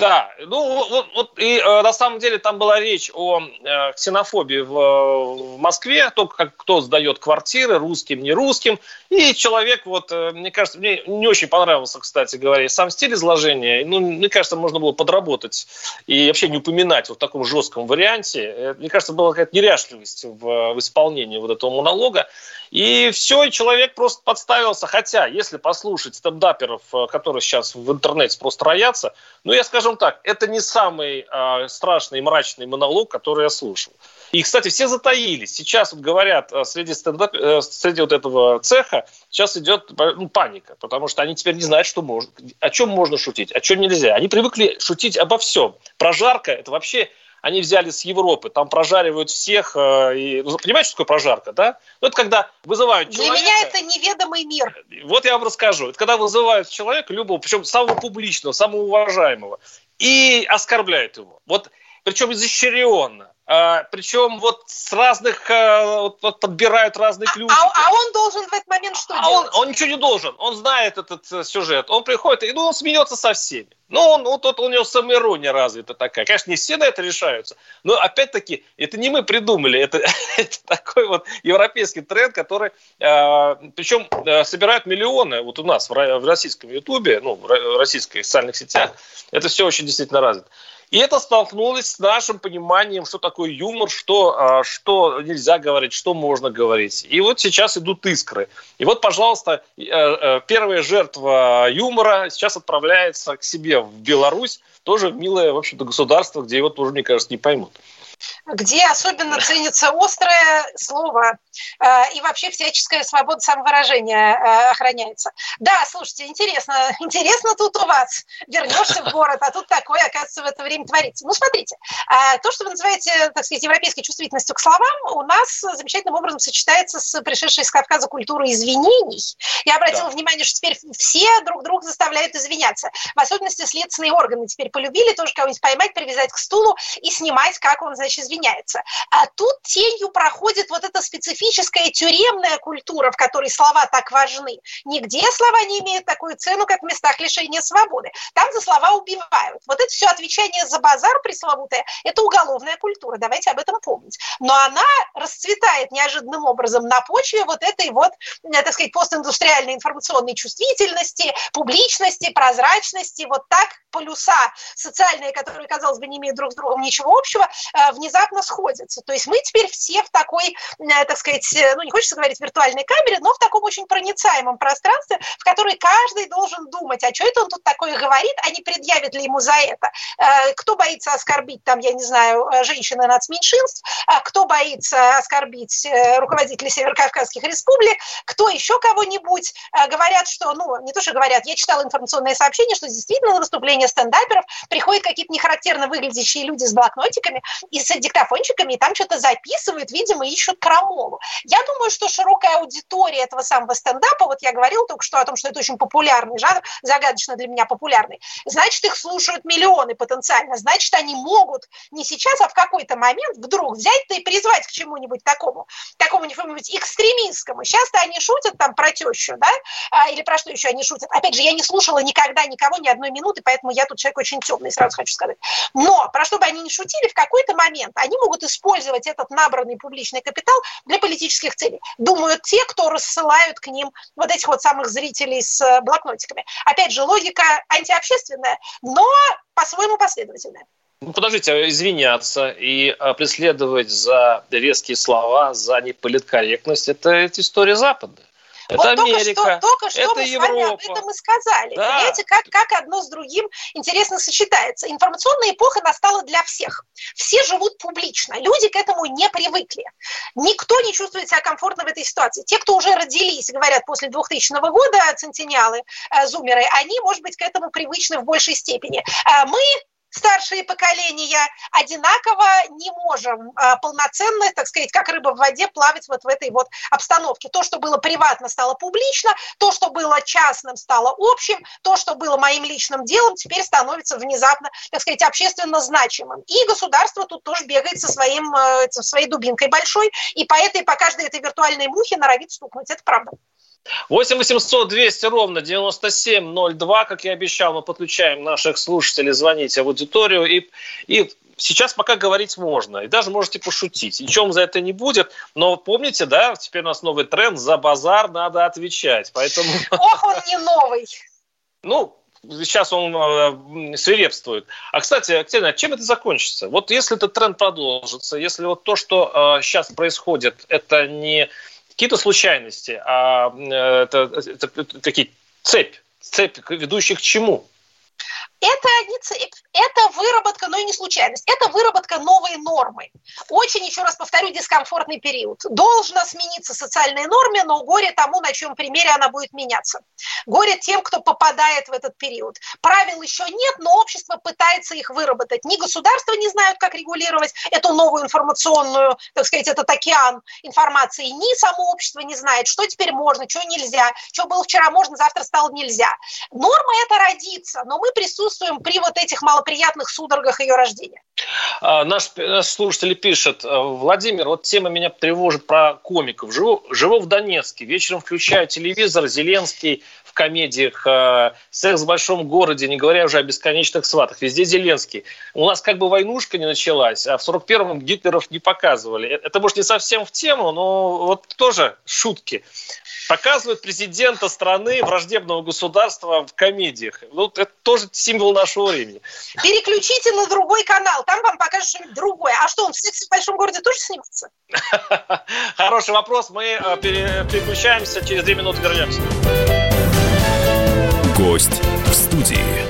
Да, ну вот, вот и э, на самом деле там была речь о э, ксенофобии в, в Москве, то, как кто сдает квартиры, русским, не русским. И человек, вот, э, мне кажется, мне не очень понравился, кстати говоря, сам стиль изложения. Ну, мне кажется, можно было подработать и вообще не упоминать вот в таком жестком варианте. Э, мне кажется, была какая-то неряшливость в, в исполнении вот этого монолога. И все, и человек просто подставился. Хотя, если послушать стендаперов, э, которые сейчас в интернете просто роятся, ну, я скажем так, это не самый э, страшный и мрачный монолог, который я слушал. И, кстати, все затаились. Сейчас вот говорят, э, среди, стендап, э, среди вот этого цеха сейчас идет ну, паника, потому что они теперь не знают, что можно, о чем можно шутить, о чем нельзя. Они привыкли шутить обо всем. Прожарка – это вообще они взяли с Европы, там прожаривают всех. Э, и, ну, понимаете, что такое прожарка, да? Ну, это когда вызывают человека... Для меня это неведомый мир. Вот я вам расскажу. Это когда вызывают человека, любого, причем самого публичного, самого уважаемого, и оскорбляют его. Вот причем изощренно. А, причем вот с разных, а, вот, подбирают разные а, ключи. А, а он должен в этот момент что а делать? Он, он ничего не должен. Он знает этот э, сюжет. Он приходит, и ну, он смеется со всеми. Ну, он, вот, вот у него самоирония развита такая. Конечно, не все на это решаются. Но, опять-таки, это не мы придумали. Это, это такой вот европейский тренд, который... Э, причем э, собирают миллионы. Вот у нас в, в российском ютубе, ну, в российских социальных сетях. Это все очень действительно развито. И это столкнулось с нашим пониманием, что такое юмор, что, а, что нельзя говорить, что можно говорить. И вот сейчас идут искры. И вот, пожалуйста, э, э, первая жертва юмора сейчас отправляется к себе в Беларусь, тоже в милое, в общем-то, государство, где его тоже, мне кажется, не поймут где особенно ценится острое слово э, и вообще всяческая свобода самовыражения э, охраняется. Да, слушайте, интересно, интересно тут у вас. Вернешься в город, а тут такое, оказывается, в это время творится. Ну, смотрите, э, то, что вы называете, так сказать, европейской чувствительностью к словам, у нас замечательным образом сочетается с пришедшей из Кавказа культурой извинений. Я обратила да. внимание, что теперь все друг друга заставляют извиняться. В особенности следственные органы теперь полюбили тоже кого-нибудь поймать, привязать к стулу и снимать, как он, значит, извиняется. А тут тенью проходит вот эта специфическая тюремная культура, в которой слова так важны. Нигде слова не имеют такую цену, как в местах лишения свободы. Там за слова убивают. Вот это все отвечание за базар пресловутое, это уголовная культура, давайте об этом помнить. Но она расцветает неожиданным образом на почве вот этой вот, э, так сказать, постиндустриальной информационной чувствительности, публичности, прозрачности, вот так полюса социальные, которые, казалось бы, не имеют друг с другом ничего общего, э, внезапно сходятся. То есть мы теперь все в такой, э, так сказать, э, ну не хочется говорить виртуальной камере, но в таком очень проницаемом пространстве, в которой каждый должен думать, а что это он тут такое говорит, а не предъявит ли ему за это. Кто боится оскорбить, там, я не знаю, женщины нацменьшинств, кто боится оскорбить руководителей северокавказских республик, кто еще кого-нибудь. Говорят, что, ну, не то, что говорят, я читала информационное сообщение, что действительно на выступление стендаперов приходят какие-то нехарактерно выглядящие люди с блокнотиками и с диктофончиками, и там что-то записывают, видимо, ищут крамолу. Я думаю, что широкая аудитория этого самого стендапа, вот я говорила только что о том, что это очень популярный жанр, загадочно для меня популярный, значит, их слушают миллионы потенциально, значит, они могут не сейчас, а в какой-то момент вдруг взять-то и призвать к чему-нибудь такому, такому нибудь экстремистскому. Сейчас-то они шутят там про тещу, да, а, или про что еще они шутят. Опять же, я не слушала никогда никого ни одной минуты, поэтому я тут человек очень темный, сразу хочу сказать. Но про что бы они ни шутили, в какой-то момент они могут использовать этот набранный публичный капитал для политических целей. Думают те, кто рассылают к ним вот этих вот самых зрителей с э, блокнотиками. Опять же, логика антиобщественная, но по-своему последовательная. Ну, подождите, а извиняться и а, преследовать за резкие слова, за неполиткорректность – это история Запада. Это вот Америка, только что, только что это мы Европа. с вами об этом и сказали. Да. Понимаете, как, как одно с другим интересно сочетается. Информационная эпоха настала для всех. Все живут публично. Люди к этому не привыкли. Никто не чувствует себя комфортно в этой ситуации. Те, кто уже родились, говорят, после 2000 года, центениалы, э, зумеры, они, может быть, к этому привычны в большей степени. Э, мы старшие поколения одинаково не можем а, полноценно, так сказать, как рыба в воде, плавать вот в этой вот обстановке. То, что было приватно, стало публично, то, что было частным, стало общим, то, что было моим личным делом, теперь становится внезапно, так сказать, общественно значимым. И государство тут тоже бегает со, своим, э, со своей дубинкой большой, и по этой, по каждой этой виртуальной мухе норовит стукнуть. Это правда. 8 800 200 ровно 9702, как я обещал, мы подключаем наших слушателей, звоните в аудиторию. И, и сейчас пока говорить можно, и даже можете пошутить. Ничем за это не будет, но помните, да, теперь у нас новый тренд, за базар надо отвечать, поэтому... Ох, он не новый! Ну, сейчас он э, свирепствует. А, кстати, Активно, чем это закончится? Вот если этот тренд продолжится, если вот то, что э, сейчас происходит, это не какие-то случайности, а э, это, это, это такие цепь, цепь, ведущих к чему? Это, это выработка, но и не случайность, это выработка новой нормы. Очень, еще раз повторю, дискомфортный период. Должна смениться социальные нормы, но горе тому, на чем примере она будет меняться. Горе тем, кто попадает в этот период. Правил еще нет, но общество пытается их выработать. Ни государство не знают, как регулировать эту новую информационную, так сказать, этот океан информации, ни само общество не знает, что теперь можно, что нельзя, что было вчера можно, завтра стало нельзя. Норма это родится, но мы присутствуем при вот этих малоприятных судорогах ее рождения. А, наш, наш слушатель пишет, «Э, Владимир, вот тема меня тревожит про комиков. Живу, живу в Донецке, вечером включаю телевизор, Зеленский в комедиях, э, секс в большом городе, не говоря уже о бесконечных сватах. Везде Зеленский. У нас как бы войнушка не началась, а в 41-м Гитлеров не показывали. Э, это, может, не совсем в тему, но вот тоже шутки. Показывают президента страны, враждебного государства в комедиях. Ну, это тоже символ нашего времени. Переключите на другой канал, там вам покажут что-нибудь другое. А что, он в «Сексе в большом городе» тоже снимается? Хороший вопрос. Мы э, переключаемся, через две минуты вернемся. Гость в студии.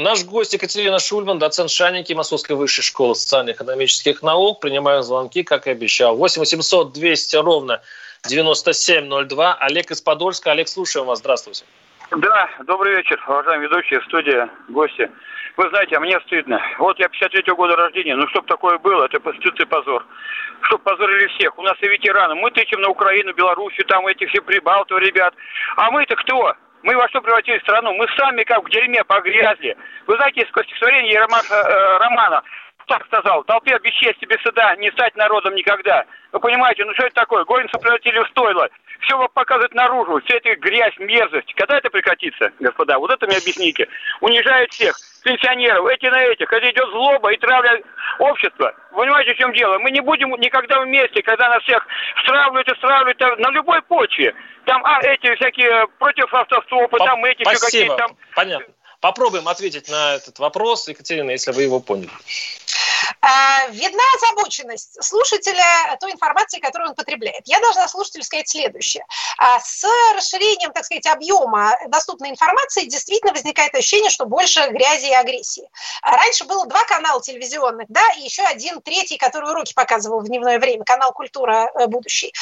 На, наш гость Екатерина Шульман, доцент Шаники Московской высшей школы социально-экономических наук. Принимаю звонки, как и обещал. 8 800 200 ровно 9702. Олег из Подольска. Олег, слушаем вас. Здравствуйте. Да, добрый вечер, уважаемые ведущие, студия, гости. Вы знаете, а мне стыдно. Вот я 53-го года рождения, ну чтоб такое было, это стыд и позор. Чтоб позорили всех. У нас и ветераны. Мы тычем на Украину, Белоруссию, там этих все прибалтов ребят. А мы-то кто? Мы во что превратили страну? Мы сами как в дерьме погрязли. Вы знаете, из стихотворения Романа, э, Романа так сказал, толпе без чести, суда не стать народом никогда. Вы понимаете, ну что это такое? Горницу превратили в стойло. Все показывает наружу, все это грязь, мерзость. Когда это прекратится, господа? Вот это мне объясните. Унижают всех пенсионеров, эти на этих. Это идет злоба и травля общества. Понимаете, в чем дело? Мы не будем никогда вместе, когда нас всех стравливают и стравливают на любой почве. Там а, эти всякие против автостопа, По- там эти все какие-то там... Понятно. Попробуем ответить на этот вопрос, Екатерина, если вы его поняли. А, видна озабоченность слушателя той информации, которую он потребляет. Я должна слушателю сказать следующее. А, с расширением, так сказать, объема доступной информации действительно возникает ощущение, что больше грязи и агрессии. А, раньше было два канала телевизионных, да, и еще один третий, который уроки показывал в дневное время, канал «Культура. Э, будущий».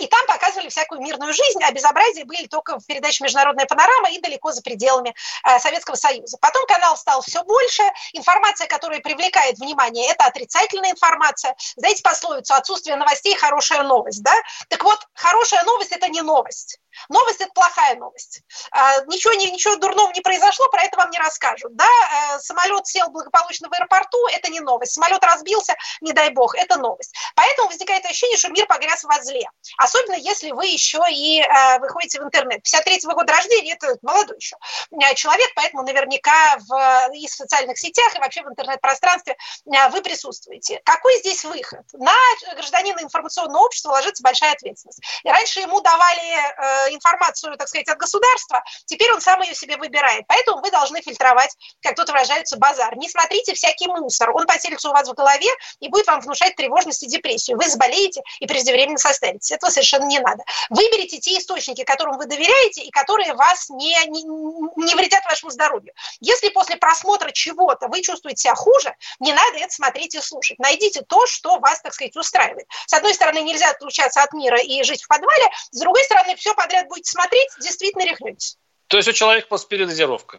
И там показывали всякую мирную жизнь, а безобразие были только в передаче «Международная панорама» и далеко за пределами Советского Союза. Потом канал стал все больше, информация, которая привлекает внимание, это отрицательная информация. Знаете пословицу «отсутствие новостей – хорошая новость», да? Так вот, хорошая новость – это не новость. Новость – это плохая новость. А, ничего, ничего дурного не произошло, про это вам не расскажут. Да? Э, самолет сел благополучно в аэропорту – это не новость. Самолет разбился, не дай бог, это новость. Поэтому возникает ощущение, что мир погряз во зле. Особенно, если вы еще и э, выходите в интернет. 53-го года рождения – это молодой еще э, человек, поэтому наверняка в, и в социальных сетях, и вообще в интернет-пространстве вы присутствуете. Какой здесь выход? На гражданина информационного общества ложится большая ответственность. И раньше ему давали информацию, так сказать, от государства, теперь он сам ее себе выбирает. Поэтому вы должны фильтровать, как тут выражаются, базар. Не смотрите всякий мусор, он поселится у вас в голове и будет вам внушать тревожность и депрессию. Вы заболеете и преждевременно состаритесь. Этого совершенно не надо. Выберите те источники, которым вы доверяете и которые вас не, не, не вредят вашему здоровью. Если после просмотра чего-то вы чувствуете себя хуже, не надо это смотреть и слушать. Найдите то, что вас, так сказать, устраивает. С одной стороны, нельзя отлучаться от мира и жить в подвале, с другой стороны, все подряд подряд будете смотреть, действительно рехнетесь. То есть у человека просто передозировка.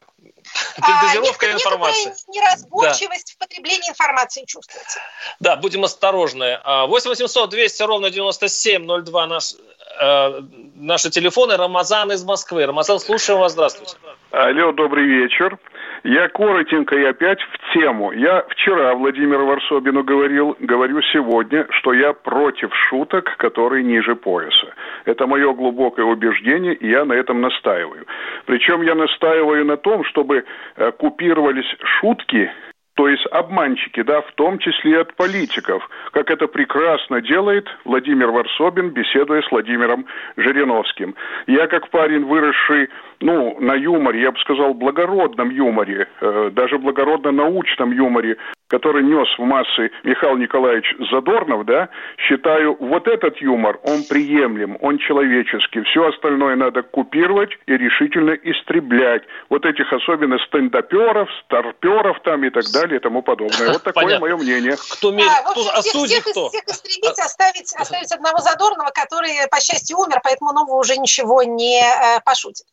Передозировка а, информации. Неразборчивость да. в потреблении информации чувствуется. Да, будем осторожны. 8 800 200 ровно 9702 наш, э, наши телефоны. Рамазан из Москвы. Рамазан, слушаем вас. Здравствуйте. Алло, добрый вечер. Я коротенько и опять в тему. Я вчера Владимиру Варсобину говорил, говорю сегодня, что я против шуток, которые ниже пояса. Это мое глубокое убеждение, и я на этом настаиваю. Причем я настаиваю на том, чтобы э, купировались шутки то есть обманщики, да, в том числе от политиков, как это прекрасно делает Владимир Варсобин, беседуя с Владимиром Жириновским. Я как парень, выросший, ну, на юморе, я бы сказал, благородном юморе, э, даже благородно-научном юморе, который нес в массы Михаил Николаевич Задорнов, да, считаю, вот этот юмор, он приемлем, он человеческий. Все остальное надо купировать и решительно истреблять. Вот этих особенно стендаперов, старперов там и так далее и тому подобное. Вот такое мое мнение. Кто, мерит, а, кто всех, осудит, всех, кто? Всех истребить, оставить, оставить одного Задорнова, который, по счастью, умер, поэтому нового уже ничего не э, пошутит.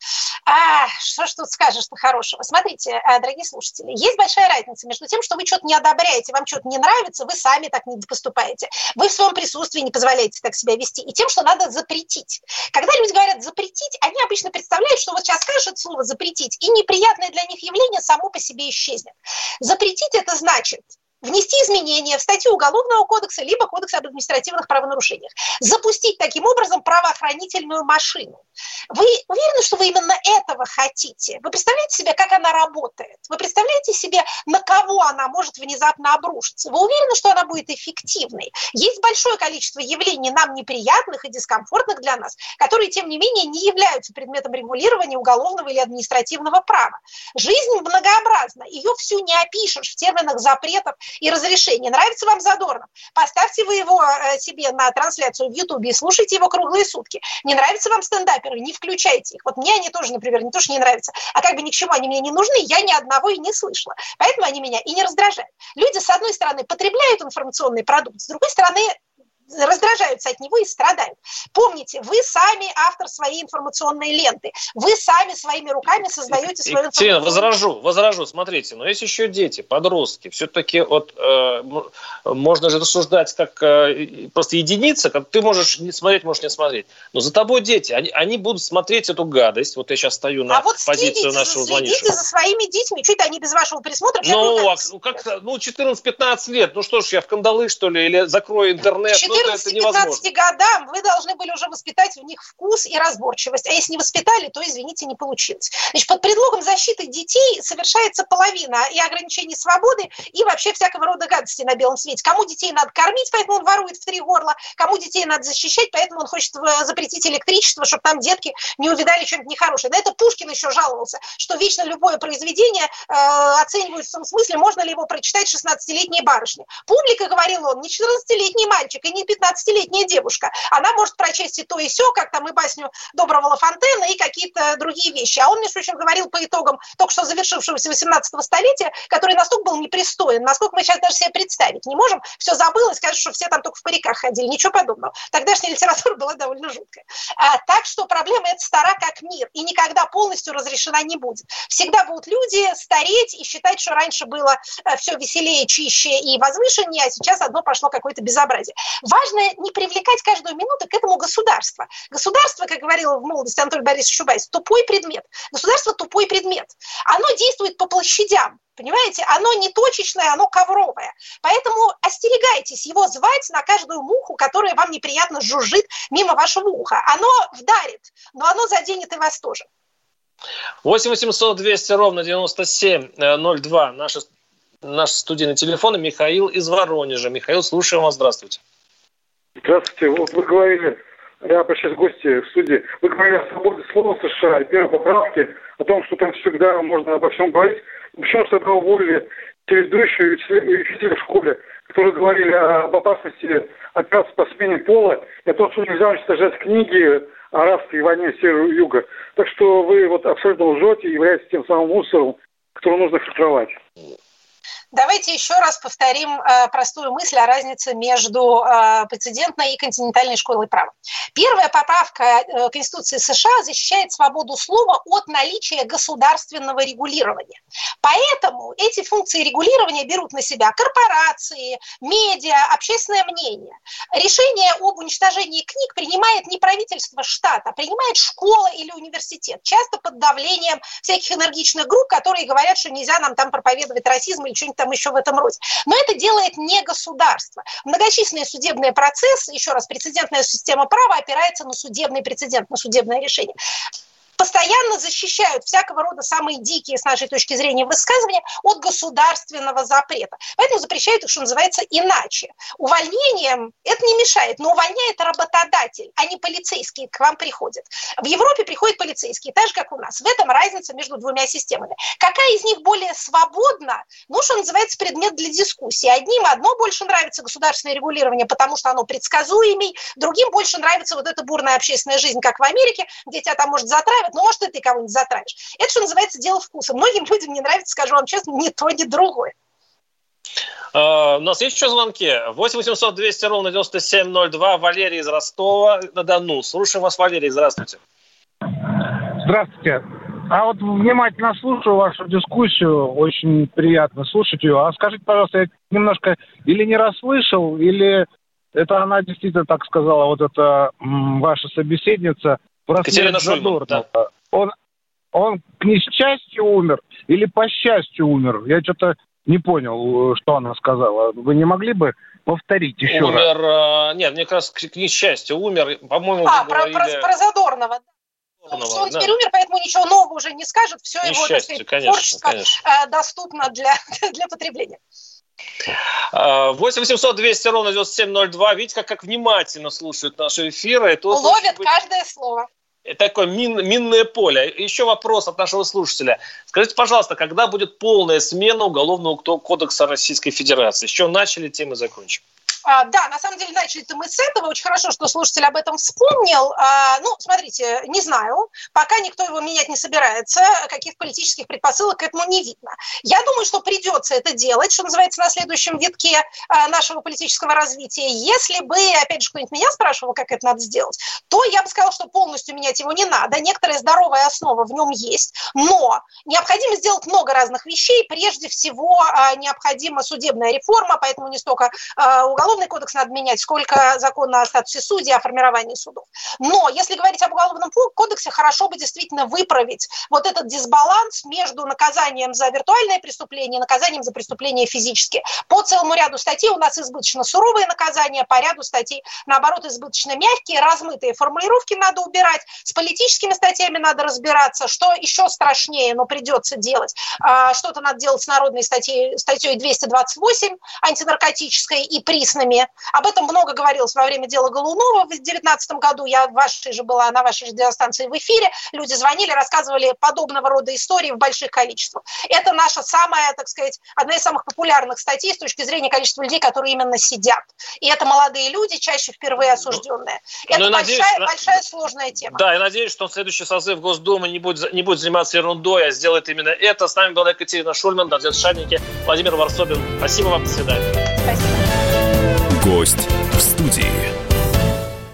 А, что ж тут скажешь-то хорошего? Смотрите, э, дорогие слушатели, есть большая разница между тем, что вы что-то не одобряете одобряете, вам что-то не нравится, вы сами так не поступаете. Вы в своем присутствии не позволяете так себя вести. И тем, что надо запретить. Когда люди говорят запретить, они обычно представляют, что вот сейчас скажут слово запретить, и неприятное для них явление само по себе исчезнет. Запретить это значит внести изменения в статью Уголовного кодекса либо Кодекса об административных правонарушениях, запустить таким образом правоохранительную машину. Вы уверены, что вы именно этого хотите? Вы представляете себе, как она работает? Вы представляете себе, на кого она может внезапно обрушиться? Вы уверены, что она будет эффективной? Есть большое количество явлений нам неприятных и дискомфортных для нас, которые, тем не менее, не являются предметом регулирования уголовного или административного права. Жизнь многообразна, ее всю не опишешь в терминах запретов и разрешение. Нравится вам Задорнов? Поставьте вы его э, себе на трансляцию в Ютубе и слушайте его круглые сутки. Не нравится вам стендаперы? Не включайте их. Вот мне они тоже, например, не то, что не нравятся, а как бы ни к чему они мне не нужны, я ни одного и не слышала. Поэтому они меня и не раздражают. Люди, с одной стороны, потребляют информационный продукт, с другой стороны, раздражаются от него и страдают. Помните, вы сами автор своей информационной ленты. Вы сами своими руками создаете свою информационную ленту. возражу, возражу. Смотрите, но есть еще дети, подростки. Все-таки вот э, можно же рассуждать как э, просто единица, как ты можешь не смотреть, можешь не смотреть. Но за тобой дети, они, они будут смотреть эту гадость. Вот я сейчас стою на а вот позицию нашего звонившего. Следите за своими детьми. Это они без вашего присмотра? Ну, а, ну, как ну, 14-15 лет. Ну что ж, я в кандалы, что ли, или закрою интернет? 14 ну, 14-15 годам вы должны были уже воспитать в них вкус и разборчивость. А если не воспитали, то, извините, не получилось. Значит, под предлогом защиты детей совершается половина и ограничений свободы, и вообще всякого рода гадости на белом свете. Кому детей надо кормить, поэтому он ворует в три горла, кому детей надо защищать, поэтому он хочет э, запретить электричество, чтобы там детки не увидали что-нибудь нехорошее. На это Пушкин еще жаловался, что вечно любое произведение э, оценивают в том смысле, можно ли его прочитать 16-летней барышне. Публика, говорил он, не 14-летний мальчик и не 15-летняя девушка. Она может прочесть и то, и все, как там и басню Доброго Лафонтена, и какие-то другие вещи. А он, между прочим, говорил по итогам только что завершившегося 18 столетия, который настолько был непристоен, насколько мы сейчас даже себе представить не можем. Все забылось, сказать, что все там только в париках ходили. Ничего подобного. Тогдашняя литература была довольно жуткая. А, так что проблема эта стара как мир и никогда полностью разрешена не будет. Всегда будут люди стареть и считать, что раньше было э, все веселее, чище и возвышеннее, а сейчас одно пошло какое-то безобразие. Важно не привлекать каждую минуту к этому государство. Государство, как говорил в молодости Анатолий Борисович Шубайс, тупой предмет. Государство тупой предмет. Оно действует по площадям. Понимаете, оно не точечное, оно ковровое. Поэтому остерегайтесь его звать на каждую муху, которая вам неприятно жужжит мимо вашего уха. Оно вдарит, но оно заденет и вас тоже. 8 800 200 ровно 9702. Наши, наши студийные телефоны. Михаил из Воронежа. Михаил, слушаем вас. Здравствуйте. Здравствуйте. Вот вы говорили, я обращаюсь к гости в студии, вы говорили о свободе слова в США и первой поправке, о том, что там всегда можно обо всем говорить. Почему что тогда уволили телеведущую учителя в школе, которые говорили об опасности операции по смене пола, и о том, что нельзя уничтожать книги о рабстве и войне севера и юга. Так что вы вот абсолютно лжете и являетесь тем самым мусором, который нужно фильтровать. Давайте еще раз повторим э, простую мысль о разнице между э, прецедентной и континентальной школой права. Первая поправка э, Конституции США защищает свободу слова от наличия государственного регулирования. Поэтому эти функции регулирования берут на себя корпорации, медиа, общественное мнение. Решение об уничтожении книг принимает не правительство штата, а принимает школа или университет, часто под давлением всяких энергичных групп, которые говорят, что нельзя нам там проповедовать расизм или что-нибудь там еще в этом роде. Но это делает не государство. Многочисленные судебные процессы, еще раз, прецедентная система права опирается на судебный прецедент, на судебное решение постоянно защищают всякого рода самые дикие, с нашей точки зрения, высказывания от государственного запрета. Поэтому запрещают их, что называется, иначе. Увольнением это не мешает, но увольняет работодатель, а не полицейские к вам приходят. В Европе приходят полицейские, так же, как у нас. В этом разница между двумя системами. Какая из них более свободна? Ну, что называется, предмет для дискуссии. Одним одно больше нравится государственное регулирование, потому что оно предсказуемый, другим больше нравится вот эта бурная общественная жизнь, как в Америке, где тебя там может затравить, ну, может, и ты кого-нибудь затравишь. Это, что называется, дело вкуса. Многим людям не нравится, скажу вам честно, ни то, ни другое. Uh, у нас есть еще звонки? 8 800 200 ровно 9702. Валерий из Ростова на Дону. Слушаем вас, Валерий. Здравствуйте. Здравствуйте. А вот внимательно слушаю вашу дискуссию, очень приятно слушать ее. А скажите, пожалуйста, я немножко или не расслышал, или это она действительно так сказала, вот эта ваша собеседница, Катерина Шульман, да. Он, он к несчастью умер или по счастью умер? Я что-то не понял, что она сказала. Вы не могли бы повторить еще умер, раз? Умер, нет, мне раз к несчастью умер, по-моему, А, про, про, про Задорнова. Задорнова, все, он да. теперь умер, поэтому ничего нового уже не скажет. Все его, так сказать, конечно, творчество конечно. Э, доступно для, для потребления. 8 800 200 ровно 9702. Видите, как, как внимательно слушают наши эфиры. Тут Ловят быть... каждое слово. Такое мин, минное поле. Еще вопрос от нашего слушателя. Скажите, пожалуйста, когда будет полная смена Уголовного кодекса Российской Федерации? С чего начали, тем и закончим. А, да, на самом деле начали-то мы с этого. Очень хорошо, что слушатель об этом вспомнил. А, ну, смотрите, не знаю. Пока никто его менять не собирается. Каких политических предпосылок к этому не видно. Я думаю, что придется это делать, что называется, на следующем витке а, нашего политического развития. Если бы, опять же, кто-нибудь меня спрашивал, как это надо сделать, то я бы сказала, что полностью менять его не надо. Некоторая здоровая основа в нем есть. Но необходимо сделать много разных вещей. Прежде всего, а, необходима судебная реформа, поэтому не столько а, уголовная уголовный кодекс надо менять, сколько закон о статусе судей, о формировании судов. Но если говорить об уголовном кодексе, хорошо бы действительно выправить вот этот дисбаланс между наказанием за виртуальное преступление и наказанием за преступление физические. По целому ряду статей у нас избыточно суровые наказания, по ряду статей, наоборот, избыточно мягкие, размытые формулировки надо убирать, с политическими статьями надо разбираться, что еще страшнее, но придется делать. А, что-то надо делать с народной статьей, статьей 228 антинаркотической и присной местными. Об этом много говорилось во время дела Голунова в 2019 году. Я в вашей же была на вашей радиостанции в эфире. Люди звонили, рассказывали подобного рода истории в больших количествах. Это наша самая, так сказать, одна из самых популярных статей с точки зрения количества людей, которые именно сидят. И это молодые люди, чаще впервые осужденные. Ну, это ну, большая, надеюсь, большая сложная тема. Да, я надеюсь, что следующий созыв Госдумы не будет, не будет заниматься ерундой, а сделает именно это. С нами была Екатерина Шульман, Надежда Шанники, Владимир Варсобин. Спасибо вам, до свидания. Гость.